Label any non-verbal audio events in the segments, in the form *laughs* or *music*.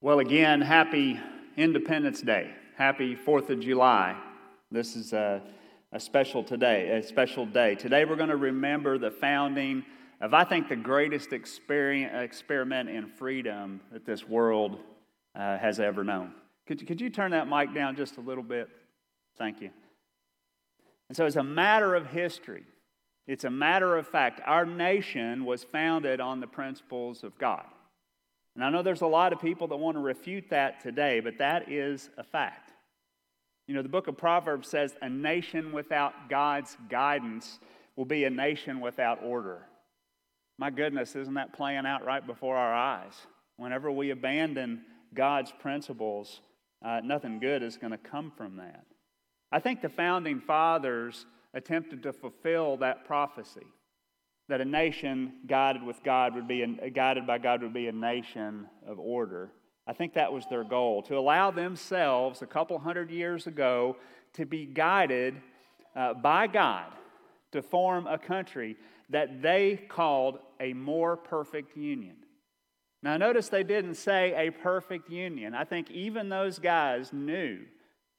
Well, again, happy Independence Day. Happy 4th of July. This is a, a special today, a special day. Today we're going to remember the founding of, I think, the greatest experiment in freedom that this world uh, has ever known. Could, could you turn that mic down just a little bit? Thank you. And so, as a matter of history, it's a matter of fact, our nation was founded on the principles of God. And I know there's a lot of people that want to refute that today, but that is a fact. You know, the book of Proverbs says a nation without God's guidance will be a nation without order. My goodness, isn't that playing out right before our eyes? Whenever we abandon God's principles, uh, nothing good is going to come from that. I think the founding fathers attempted to fulfill that prophecy that a nation guided with God would be a, guided by God would be a nation of order. I think that was their goal to allow themselves a couple hundred years ago to be guided uh, by God to form a country that they called a more perfect union. Now, notice they didn't say a perfect union. I think even those guys knew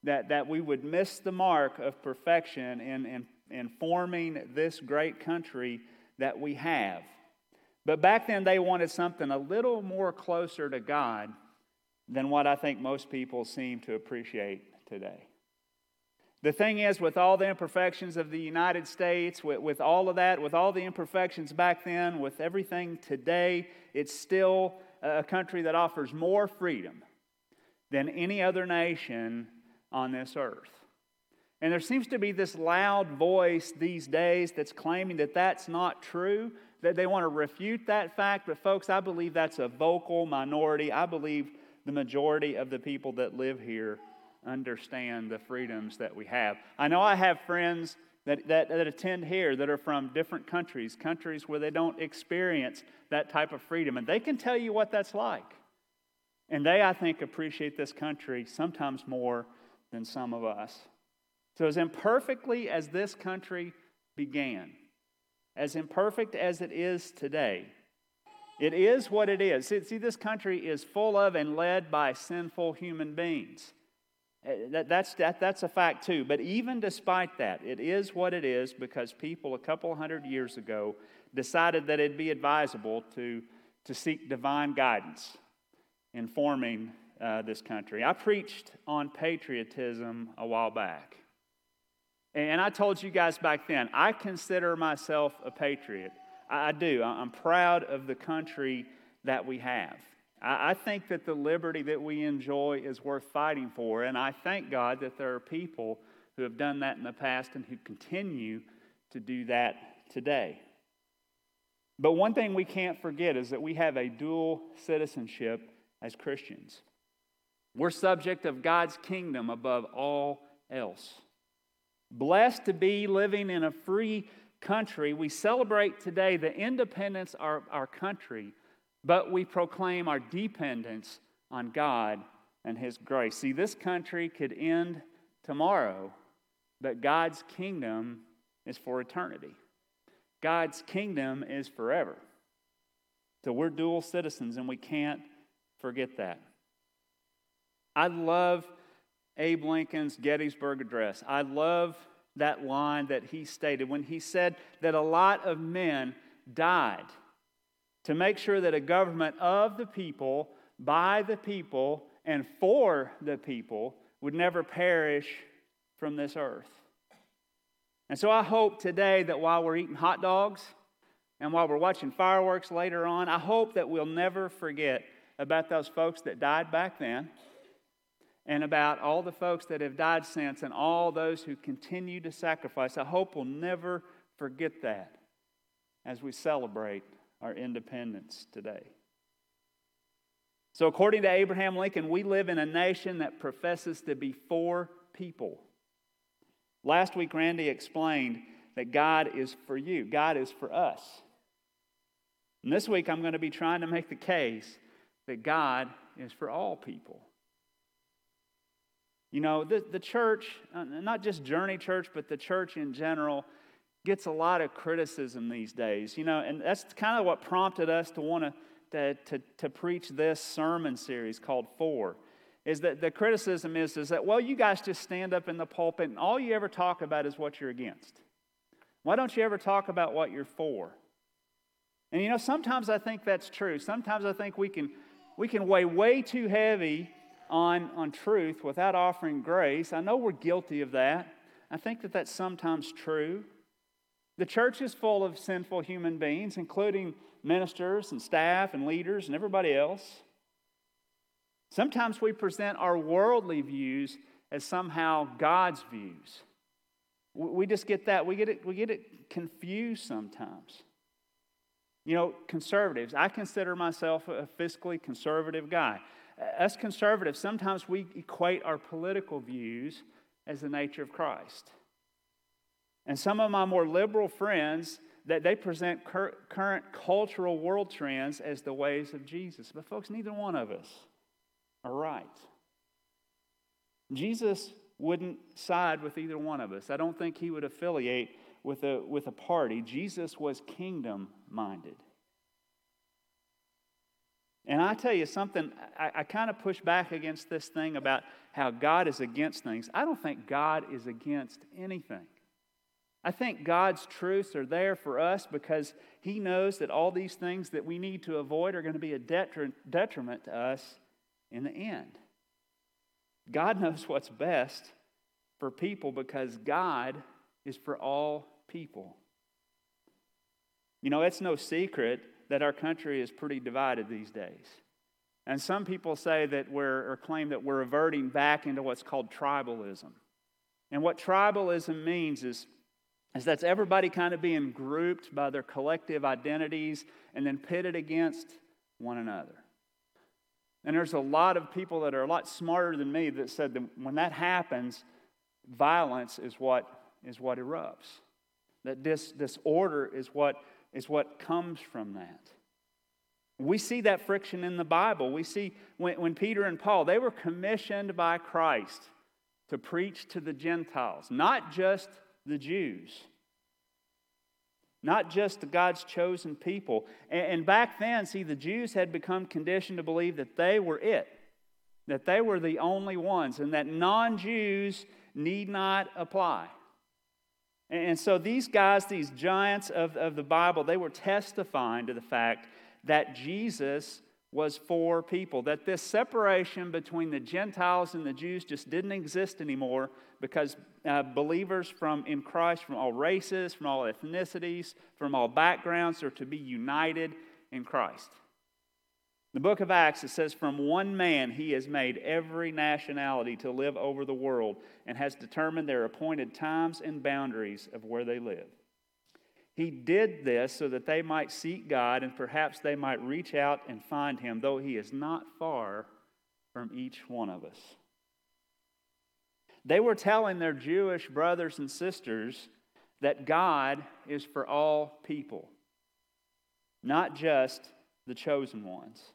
that, that we would miss the mark of perfection in, in, in forming this great country that we have. But back then, they wanted something a little more closer to God than what I think most people seem to appreciate today. The thing is, with all the imperfections of the United States, with, with all of that, with all the imperfections back then, with everything today, it's still a country that offers more freedom than any other nation on this earth. And there seems to be this loud voice these days that's claiming that that's not true, that they want to refute that fact. But, folks, I believe that's a vocal minority. I believe the majority of the people that live here understand the freedoms that we have. I know I have friends that, that, that attend here that are from different countries, countries where they don't experience that type of freedom, and they can tell you what that's like. And they, I think, appreciate this country sometimes more than some of us. So, as imperfectly as this country began, as imperfect as it is today, it is what it is. See, this country is full of and led by sinful human beings. Eh, that, that's, that, that's a fact too. But even despite that, it is what it is because people a couple hundred years ago decided that it'd be advisable to, to seek divine guidance in forming uh, this country. I preached on patriotism a while back. And I told you guys back then, I consider myself a patriot. I do. I'm proud of the country that we have. I think that the liberty that we enjoy is worth fighting for. And I thank God that there are people who have done that in the past and who continue to do that today. But one thing we can't forget is that we have a dual citizenship as Christians. We're subject of God's kingdom above all else. Blessed to be living in a free country. We celebrate today the independence of our country, but we proclaim our dependence on God and His grace. See, this country could end tomorrow, but God's kingdom is for eternity. God's kingdom is forever. So we're dual citizens, and we can't forget that. I love Abe Lincoln's Gettysburg Address. I love that line that he stated when he said that a lot of men died to make sure that a government of the people, by the people, and for the people would never perish from this earth. And so I hope today that while we're eating hot dogs and while we're watching fireworks later on, I hope that we'll never forget about those folks that died back then and about all the folks that have died since and all those who continue to sacrifice. I hope we'll never forget that as we celebrate our independence today. So, according to Abraham Lincoln, we live in a nation that professes to be for people. Last week, Randy explained that God is for you, God is for us. And this week, I'm going to be trying to make the case that God is for all people. You know, the, the church, uh, not just Journey Church, but the church in general, gets a lot of criticism these days. You know, and that's kind of what prompted us to want to to, to, preach this sermon series called For is that the criticism is, is that, well, you guys just stand up in the pulpit and all you ever talk about is what you're against. Why don't you ever talk about what you're for? And you know, sometimes I think that's true. Sometimes I think we can, we can weigh way too heavy on, on truth without offering grace. I know we're guilty of that. I think that that's sometimes true. The church is full of sinful human beings, including ministers and staff and leaders and everybody else. Sometimes we present our worldly views as somehow God's views. We just get that, we get it, we get it confused sometimes. You know, conservatives, I consider myself a fiscally conservative guy. Uh, us conservatives, sometimes we equate our political views as the nature of Christ. And some of my more liberal friends, that they present cur- current cultural world trends as the ways of Jesus. But folks, neither one of us are right. Jesus wouldn't side with either one of us. I don't think he would affiliate with a, with a party. Jesus was kingdom minded. And I tell you something, I, I kind of push back against this thing about how God is against things. I don't think God is against anything. I think God's truths are there for us because He knows that all these things that we need to avoid are going to be a detriment to us in the end. God *laughs* knows what's best for people because God is for all people. You know, it's no secret that our country is pretty divided these days. And some people say that we're, or claim that we're reverting back into what's called tribalism. And what tribalism means is, is that's everybody kind of being grouped by their collective identities and then pitted against one another. And there's a lot of people that are a lot smarter than me that said that when that happens, violence is what, is what erupts. That this disorder is what, is what comes from that. We see that friction in the Bible. We see when, when Peter and Paul, they were commissioned by Christ to preach to the Gentiles, not just the Jews not just God's chosen people. And, back then, see, the Jews had become conditioned to believe that they were it, that they were the only ones, and that non Jews need not apply. And so these guys, these giants of, of the Bible, they were testifying to the fact that Jesus was for people, that this separation between the Gentiles and the Jews just didn't exist anymore because uh, believers from in Christ from all races, from all ethnicities, from all backgrounds are to be united in Christ. The book of Acts, it says, From one man he has made every nationality to live over the world and has determined their appointed times and boundaries of where they live. He did this so that they might seek God and perhaps they might reach out and find him, though he is not far from each one of us. They were telling their Jewish brothers and sisters that God is for all people, not just the chosen ones.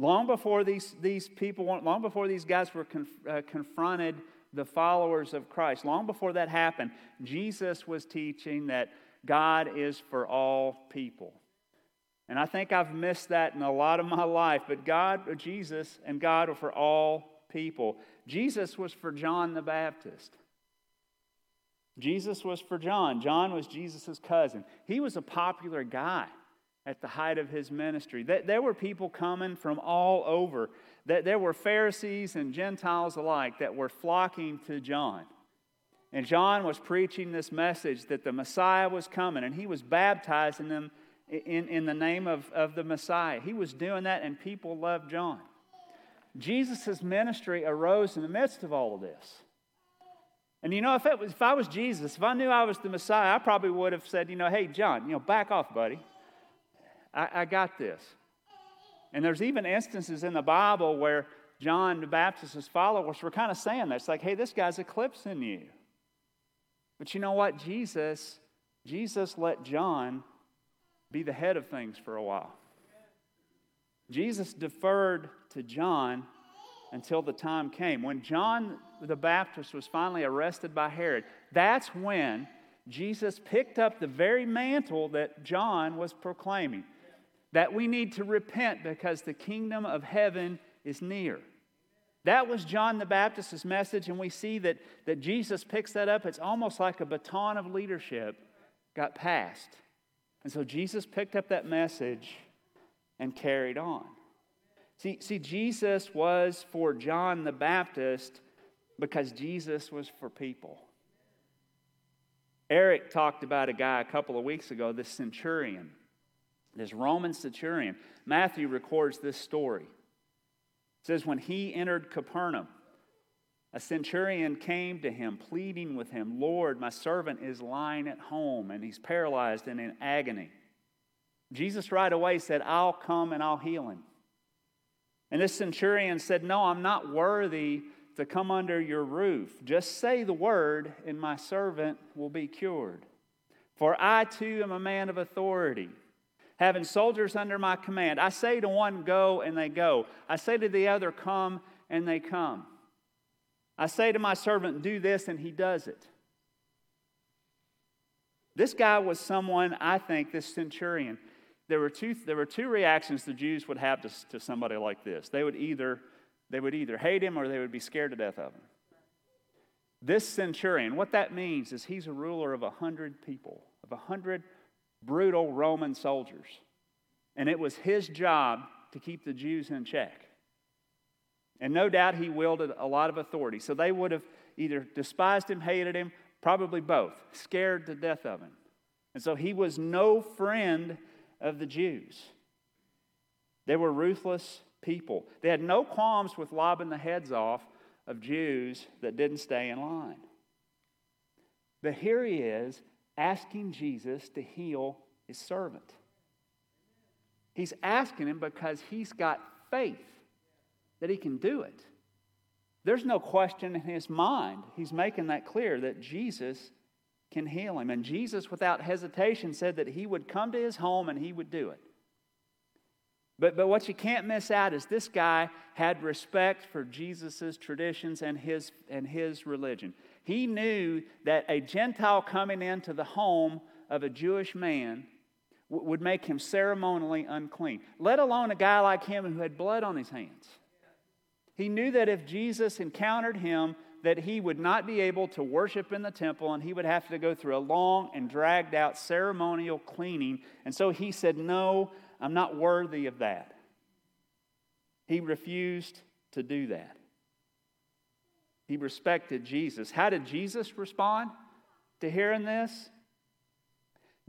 Long before these, these people, long before these guys were conf, uh, confronted the followers of Christ. Long before that happened, Jesus was teaching that God is for all people. And I think I've missed that in a lot of my life, but God, Jesus, and God are for all people. Jesus was for John the Baptist. Jesus was for John. John was Jesus' cousin. He was a popular guy at the height of his ministry. There were people coming from all over that there were Pharisees and Gentiles alike that were flocking to John. And John was preaching this message that the Messiah was coming, and he was baptizing them in, in the name of, of the Messiah. He was doing that, and people loved John. Jesus' ministry arose in the midst of all of this. And you know, if, it was, if I was Jesus, if I knew I was the Messiah, I probably would have said, you know, hey, John, you know, back off, buddy. I, I got this. And there's even instances in the Bible where John the Baptist's followers were kind of saying that. It's like, hey, this guy's eclipsing you. But you know what? Jesus, Jesus let John be the head of things for a while. Jesus deferred to John until the time came. When John the Baptist was finally arrested by Herod, that's when Jesus picked up the very mantle that John was proclaiming. That we need to repent because the kingdom of heaven is near. That was John the Baptist's message, and we see that, that Jesus picks that up. It's almost like a baton of leadership got passed. And so Jesus picked up that message and carried on. See, see, Jesus was for John the Baptist because Jesus was for people. Eric talked about a guy a couple of weeks ago, this centurion, this Roman centurion. Matthew records this story. It says, When he entered Capernaum, a centurion came to him, pleading with him, Lord, my servant is lying at home, and he's paralyzed and in agony. Jesus right away said, I'll come and I'll heal him. And this centurion said, No, I'm not worthy to come under your roof. Just say the word, and my servant will be cured. For I too am a man of authority, having soldiers under my command. I say to one, Go, and they go. I say to the other, Come, and they come. I say to my servant, Do this, and he does it. This guy was someone, I think, this centurion. There were two, there were two reactions the Jews would have to, to somebody like this. They would either they would either hate him or they would be scared to death of him. This centurion, what that means is he's a ruler of a hundred people, of a hundred brutal Roman soldiers. And it was his job to keep the Jews in check. And no doubt he wielded a lot of authority. So they would have either despised him, hated him, probably both, scared to death of him. And so he was no friend of the Jews. They were ruthless people. They had no qualms with lobbing the heads off of Jews that didn't stay in line. But here he is asking Jesus to heal his servant. He's asking him because he's got faith that he can do it. There's no question in his mind. He's making that clear that Jesus can heal him. And Jesus, without hesitation, said that he would come to his home and he would do it. But, but what you can't miss out is this guy had respect for Jesus' traditions and his, and his religion. He knew that a Gentile coming into the home of a Jewish man w- would make him ceremonially unclean, let alone a guy like him who had blood on his hands. He knew that if Jesus encountered him, that he would not be able to worship in the temple and he would have to go through a long and dragged out ceremonial cleaning. And so he said, No, I'm not worthy of that. He refused to do that. He respected Jesus. How did Jesus respond to hearing this?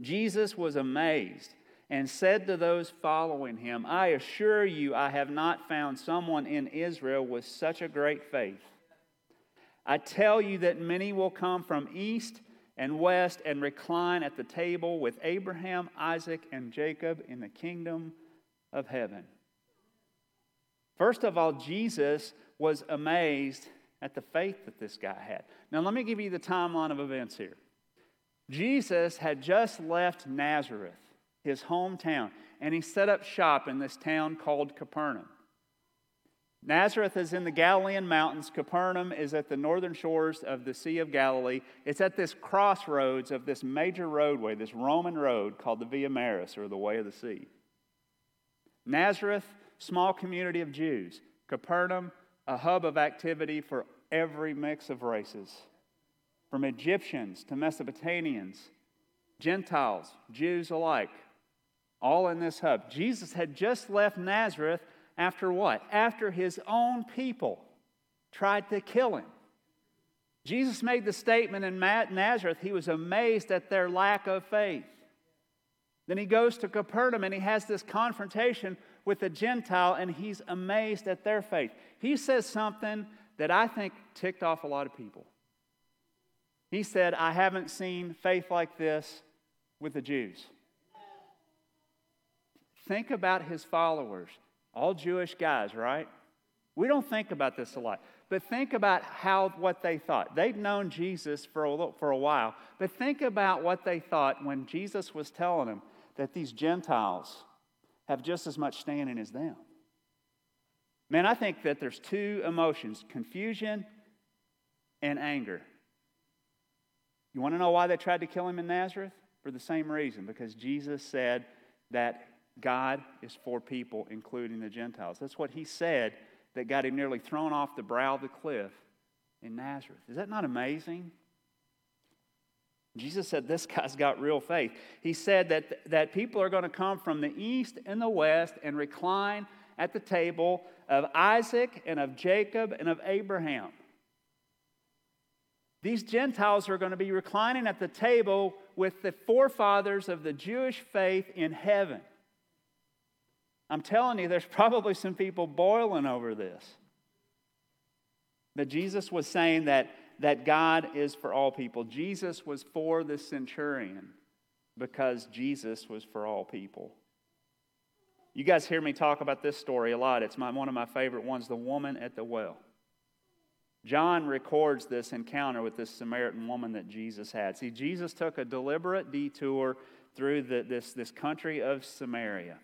Jesus was amazed and said to those following him, I assure you, I have not found someone in Israel with such a great faith. I tell you that many will come from east and west and recline at the table with Abraham, Isaac, and Jacob in the kingdom of heaven. First of all, Jesus was amazed at the faith that this guy had. Now, let me give you the timeline of events here. Jesus had just left Nazareth, his hometown, and he set up shop in this town called Capernaum. Nazareth is in the Galilean mountains. Capernaum is at the northern shores of the Sea of Galilee. It's at this crossroads of this major roadway, this Roman road called the Via Maris, or the Way of the Sea. Nazareth, small community of Jews. Capernaum, a hub of activity for every mix of races, from Egyptians to Mesopotamians, Gentiles, Jews alike, all in this hub. Jesus had just left Nazareth after what? After his own people tried to kill him. Jesus made the statement in Nazareth, he was amazed at their lack of faith. Then he goes to Capernaum and he has this confrontation with a Gentile and he's amazed at their faith. He says something that I think ticked off a lot of people. He said, I haven't seen faith like this with the Jews. Think about his followers. All Jewish guys, right? We don't think about this a lot. But think about how what they thought. They'd known Jesus for a, little, for a while, but think about what they thought when Jesus was telling them that these Gentiles have just as much standing as them. Man, I think that there's two emotions confusion and anger. You want to know why they tried to kill him in Nazareth? For the same reason, because Jesus said that God is for people, including the Gentiles. That's what he said that got him nearly thrown off the brow of the cliff in Nazareth. Is that not amazing? Jesus said this guy's got real faith. He said that, that people are going to come from the east and the west and recline at the table of Isaac and of Jacob and of Abraham. These Gentiles are going to be reclining at the table with the forefathers of the Jewish faith in heaven. I'm telling you, there's probably some people boiling over this. But Jesus was saying that, that God is for all people. Jesus was for the centurion because Jesus was for all people. You guys hear me talk about this story a lot. It's my, one of my favorite ones the woman at the well. John records this encounter with this Samaritan woman that Jesus had. See, Jesus took a deliberate detour through the, this, this country of Samaria.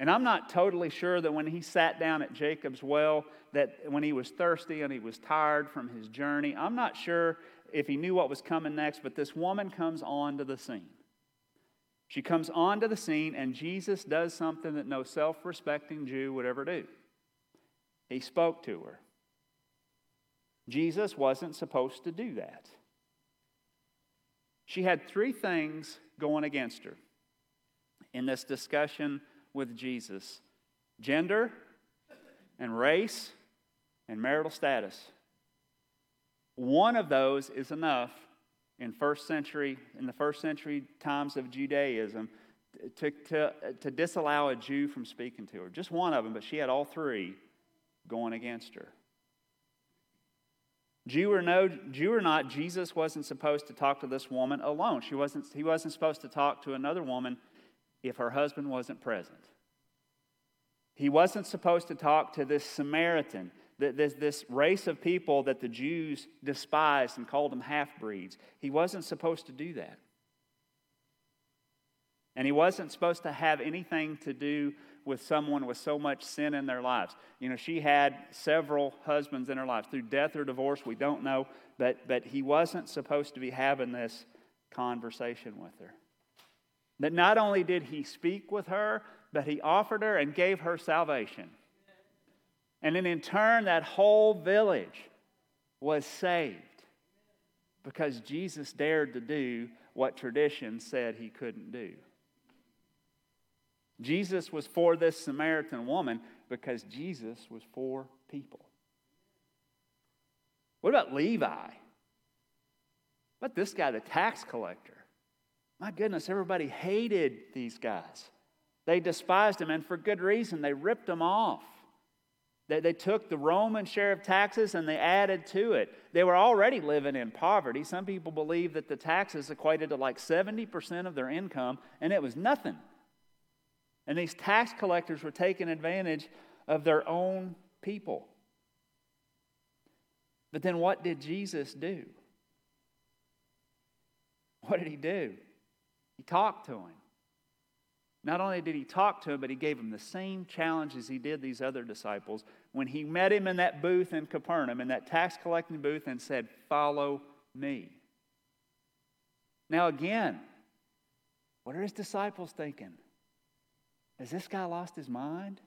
And I'm not totally sure that when he sat down at Jacob's well, that when he was thirsty and he was tired from his journey, I'm not sure if he knew what was coming next, but this woman comes onto the scene. She comes onto the scene, and Jesus does something that no self respecting Jew would ever do. He spoke to her. Jesus wasn't supposed to do that. She had three things going against her in this discussion with Jesus gender and race and marital status. One of those is enough in first century, in the first century times of Judaism, to, to, to disallow a Jew from speaking to her. Just one of them, but she had all three going against her. Jew or no, Jew or not, Jesus wasn't supposed to talk to this woman alone. She wasn't, he wasn't supposed to talk to another woman if her husband wasn't present. He wasn't supposed to talk to this Samaritan, this, this race of people that the Jews despised and called them half breeds. He wasn't supposed to do that. And he wasn't supposed to have anything to do with someone with so much sin in their lives. You know, she had several husbands in her life. Through death or divorce, we don't know, but, but he wasn't supposed to be having this conversation with her. That not only did he speak with her, but he offered her and gave her salvation. And then in turn, that whole village was saved because Jesus dared to do what tradition said he couldn't do. Jesus was for this Samaritan woman because Jesus was for people. What about Levi? What this guy, the tax collector? My goodness, everybody hated these guys. They despised them, and for good reason. They ripped them off. They, they took the Roman share of taxes and they added to it. They were already living in poverty. Some people believe that the taxes equated to like 70% of their income, and it was nothing. And these tax collectors were taking advantage of their own people. But then what did Jesus do? What did he do? He talked to him. Not only did he talk to him, but he gave him the same challenge as he did these other disciples when he met him in that booth in Capernaum, in that tax collecting booth, and said, Follow me. Now, again, what are his disciples thinking? Has this guy lost his mind?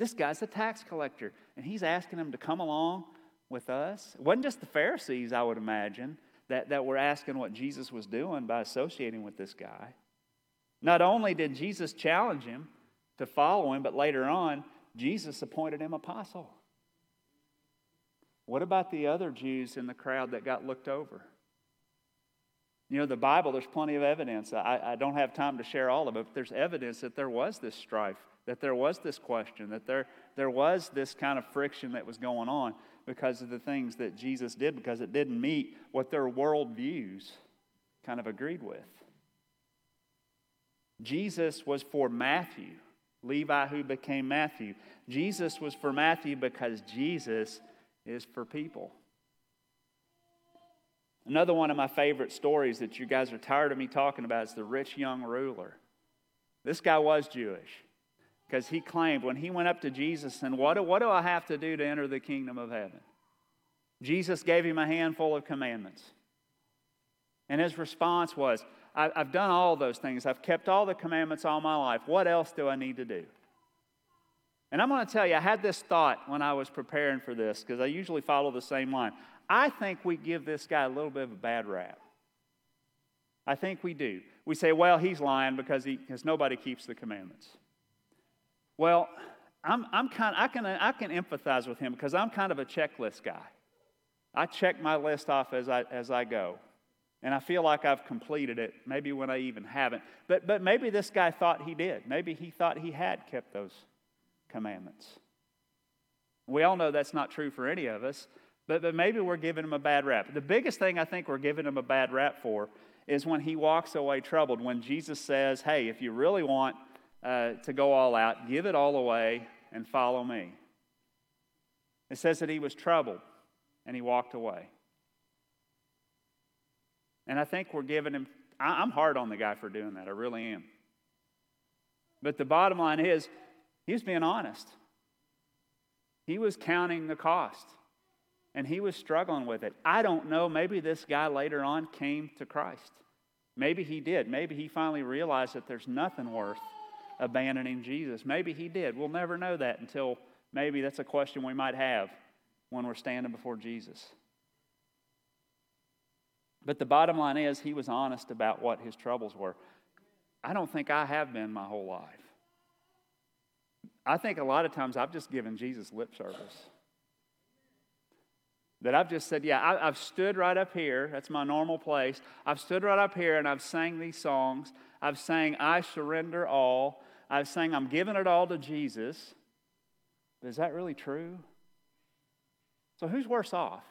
This guy's a tax collector, and he's asking him to come along with us. It wasn't just the Pharisees, I would imagine, that, that were asking what Jesus was doing by associating with this guy. Not only did Jesus challenge him to follow him, but later on, Jesus appointed him apostle. What about the other Jews in the crowd that got looked over? You know, the Bible, there's plenty of evidence. I, I don't have time to share all of it, but there's evidence that there was this strife, that there was this question, that there, there was this kind of friction that was going on because of the things that Jesus did, because it didn't meet what their worldviews kind of agreed with. Jesus was for Matthew, Levi who became Matthew. Jesus was for Matthew because Jesus is for people. Another one of my favorite stories that you guys are tired of me talking about is the rich young ruler. This guy was Jewish because he claimed when he went up to Jesus and what do, what do I have to do to enter the kingdom of heaven? Jesus gave him a handful of commandments. And his response was, I, have done all those things. I've kept all the commandments all my life. What else do I need to do? And I'm going to tell you, I had this thought when I was preparing for this because I usually follow the same line. I think we give this guy a little bit of a bad rap. I think we do. We say, well, he's lying because, he, because nobody keeps the commandments. Well, I'm, I'm kind I, can, I can empathize with him because I'm kind of a checklist guy. I check my list off as I, as I go. And I feel like I've completed it, maybe when I even haven't. But, but maybe this guy thought he did. Maybe he thought he had kept those commandments. We all know that's not true for any of us, but, but maybe we're giving him a bad rap. The biggest thing I think we're giving him a bad rap for is when he walks away troubled, when Jesus says, Hey, if you really want uh, to go all out, give it all away and follow me. It says that he was troubled and he walked away. And I think we're giving him, I'm hard on the guy for doing that, I really am. But the bottom line is, he was being honest. He was counting the cost and he was struggling with it. I don't know. Maybe this guy later on came to Christ. Maybe he did. Maybe he finally realized that there's nothing worth abandoning Jesus. Maybe he did. We'll never know that until maybe that's a question we might have when we're standing before Jesus. But the bottom line is, he was honest about what his troubles were. I don't think I have been my whole life. I think a lot of times I've just given Jesus lip service. That I've just said, yeah, I, have stood right up here. That's my normal place. I've stood right up here and I've sang these songs. I've sang, I surrender all. I've sang, I'm giving it all to Jesus. But is that really true? So who's worse off?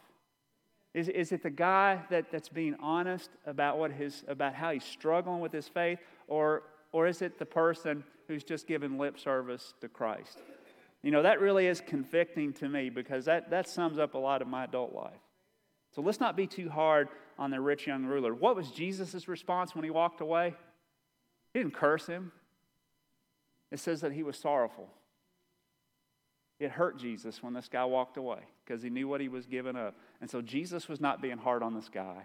Is, is it the guy that, that's being honest about, what his, about how he's struggling with his faith, or, or is it the person who's just given lip service to Christ. You know, that really is convicting to me because that, that sums up a lot of my adult life. So let's not be too hard on the rich young ruler. What was Jesus' response when he walked away? He didn't curse him. It says that he was sorrowful. It hurt Jesus when this guy walked away because he knew what he was giving up. And so Jesus was not being hard on this guy.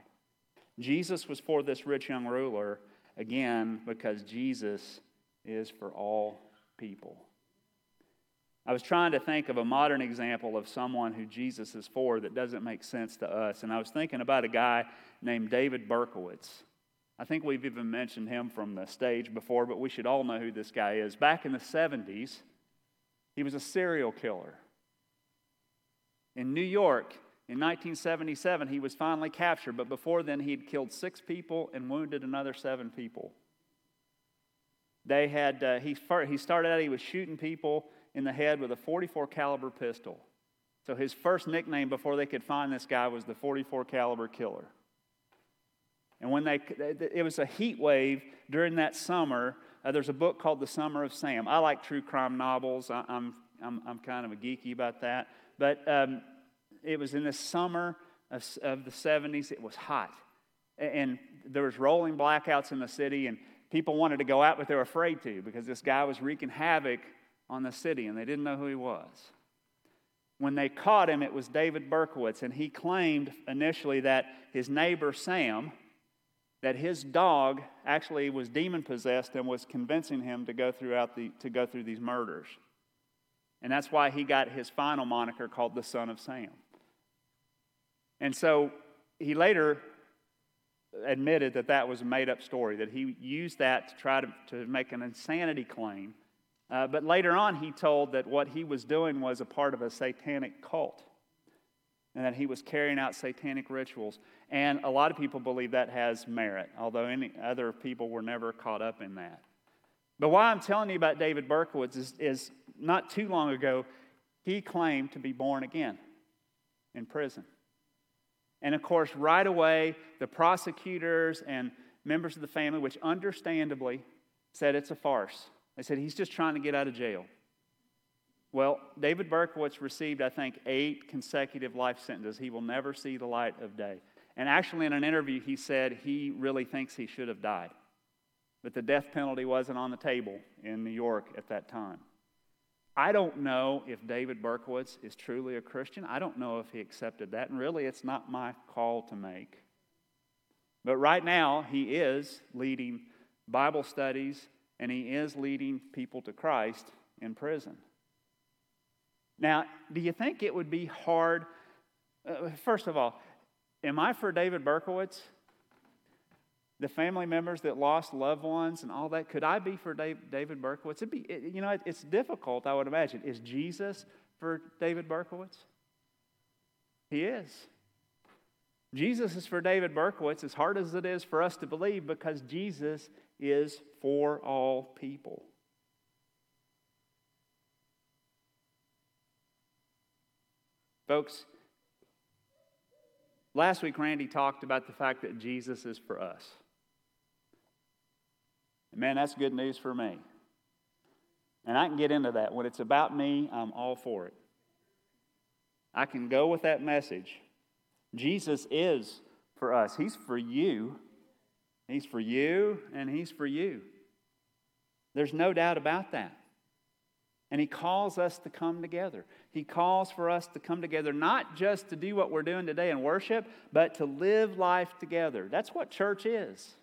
Jesus was for this rich young ruler, again, because Jesus is for all people. I was trying to think of a modern example of someone who Jesus is for that doesn't make sense to us. And I was thinking about a guy named David Berkowitz. I think we've even mentioned him from the stage before, but we should all know who this guy is. Back in the 70s, he was a serial killer. In New York, in 1977, he was finally captured, but before then, he had killed six people and wounded another seven people. They had, uh, he, he started out, he was shooting people in the head with a 44 caliber pistol. So his first nickname before they could find this guy was the 44 caliber killer. And when they, it was a heat wave during that summer. Uh, there's a book called The Summer of Sam. I like true crime novels. I, am I'm, I'm, I'm kind of a geeky about that. But um, it was in the summer of, of the 70s. It was hot. And there was rolling blackouts in the city. And people wanted to go out, but they were afraid to because this guy was wreaking havoc on the city and they didn't know who he was. When they caught him, it was David Berkowitz, and he claimed initially that his neighbor Sam, that his dog actually was demon possessed and was convincing him to go throughout the, to go through these murders. And that's why he got his final moniker called the Son of Sam. And so he later admitted that that was a made up story, that he used that to try to, to make an insanity claim. Uh, but later on, he told that what he was doing was a part of a satanic cult and that he was carrying out satanic rituals. And a lot of people believe that has merit, although any other people were never caught up in that. But why I'm telling you about David Berkowitz is, is not too long ago, he claimed to be born again in prison. And of course, right away, the prosecutors and members of the family, which understandably said it's a farce, they said he's just trying to get out of jail. Well, David Berkowitz received, I think, eight consecutive life sentences. He will never see the light of day. And actually, in an interview, he said he really thinks he should have died. But the death penalty wasn't on the table in New York at that time. I don't know if David Berkowitz is truly a Christian. I don't know if he accepted that. And really, it's not my call to make. But right now, he is leading Bible studies and he is leading people to Christ in prison. Now, do you think it would be hard? Uh, first of all, am I for David Berkowitz? The family members that lost loved ones and all that, could I be for Dave, David Berkowitz? It'd be, it, you know, it, it's difficult, I would imagine. Is Jesus for David Berkowitz? He is. Jesus is for David Berkowitz as hard as it is for us to believe because Jesus is for all people. Folks, last week Randy talked about the fact that Jesus is for us. Man, that's good news for me. And I can get into that. When it's about me, I'm all for it. I can go with that message. Jesus is for us, He's for you. He's for you, and He's for you. There's no doubt about that. And He calls us to come together. He calls for us to come together, not just to do what we're doing today in worship, but to live life together. That's what church is.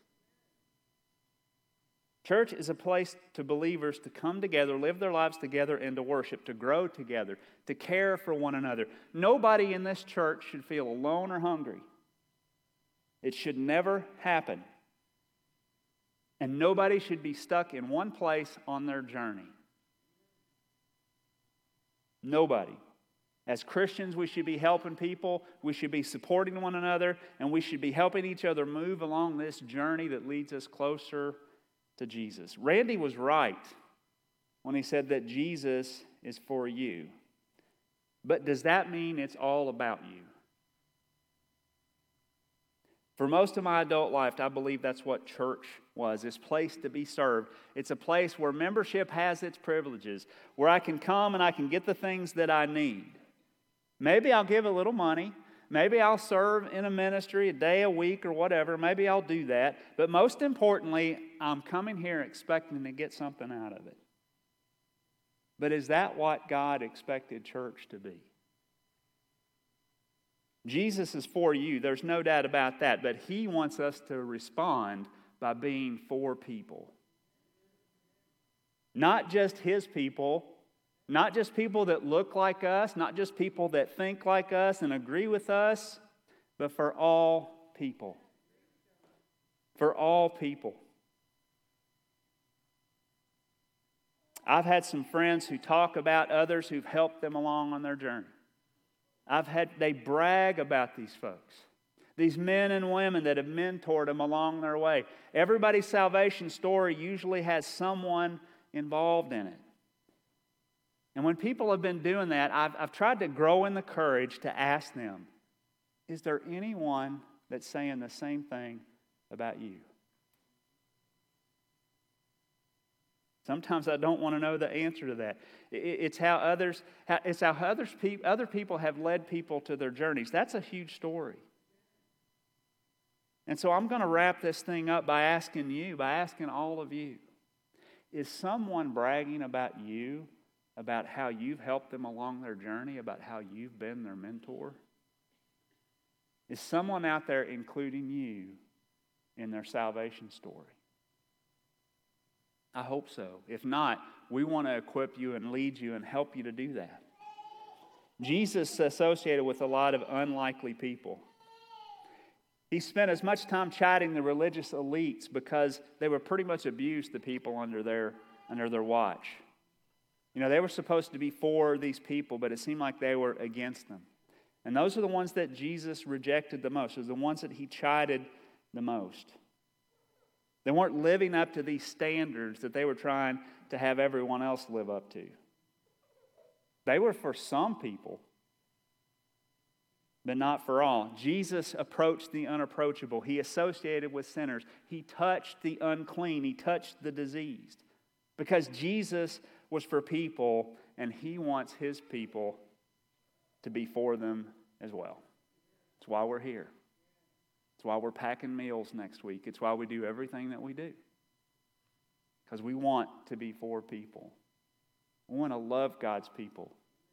Church is a place to believers to come together, live their lives together, and to worship, to grow together, to care for one another. Nobody in this church should feel alone or hungry. It should never happen. And nobody should be stuck in one place on their journey. Nobody. As Christians, we should be helping people, we should be supporting one another, and we should be helping each other move along this journey that leads us closer to Jesus. Randy was right when he said that Jesus is for you. But does that mean it's all about you? For most of my adult life, I believe that's what church was this place to be served. It's a place where membership has its privileges, where I can come and I can get the things that I need. Maybe I'll give a little money. Maybe I'll serve in a ministry a day a week or whatever. Maybe I'll do that. But most importantly, I'm coming here expecting to get something out of it. But is that what God expected church to be? Jesus is for you. There's no doubt about that. But He wants us to respond by being for people. Not just His people, not just people that look like us, not just people that think like us and agree with us, but for all people. For all people. I've had some friends who talk about others who've helped them along on their journey. I've had, they brag about these folks, these men and women that have mentored them along their way. Everybody's salvation story usually has someone involved in it. And when people have been doing that, I've, I've tried to grow in the courage to ask them, is there anyone that's saying the same thing about you? Sometimes I don't want to know the answer to that. It's how others, it's how others, other people have led people to their journeys. That's a huge story. And so I'm going to wrap this thing up by asking you, by asking all of you, is someone bragging about you about how you've helped them along their journey, about how you've been their mentor? Is someone out there including you in their salvation story? I hope so. If not, we want to equip you and lead you and help you to do that. Jesus associated with a lot of unlikely people. He spent as much time chiding the religious elites because they were pretty much abused the people under their, under their watch. You know, they were supposed to be for these people, but it seemed like they were against them. And those are the ones that Jesus rejected the most, are the ones that he chided the most. They weren't living up to these standards that they were trying to have everyone else live up to. They were for some people, but not for all. Jesus approached the unapproachable. He associated with sinners. He touched the unclean. He touched the diseased. Because Jesus was for people, and He wants His people to be for them as well. That's why we're here. It's why we're packing meals next week. It's why we do everything that we do. Because we want to be for people. We want to love God's people.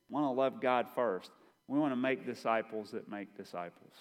We want to love God first. We want to make disciples that make disciples.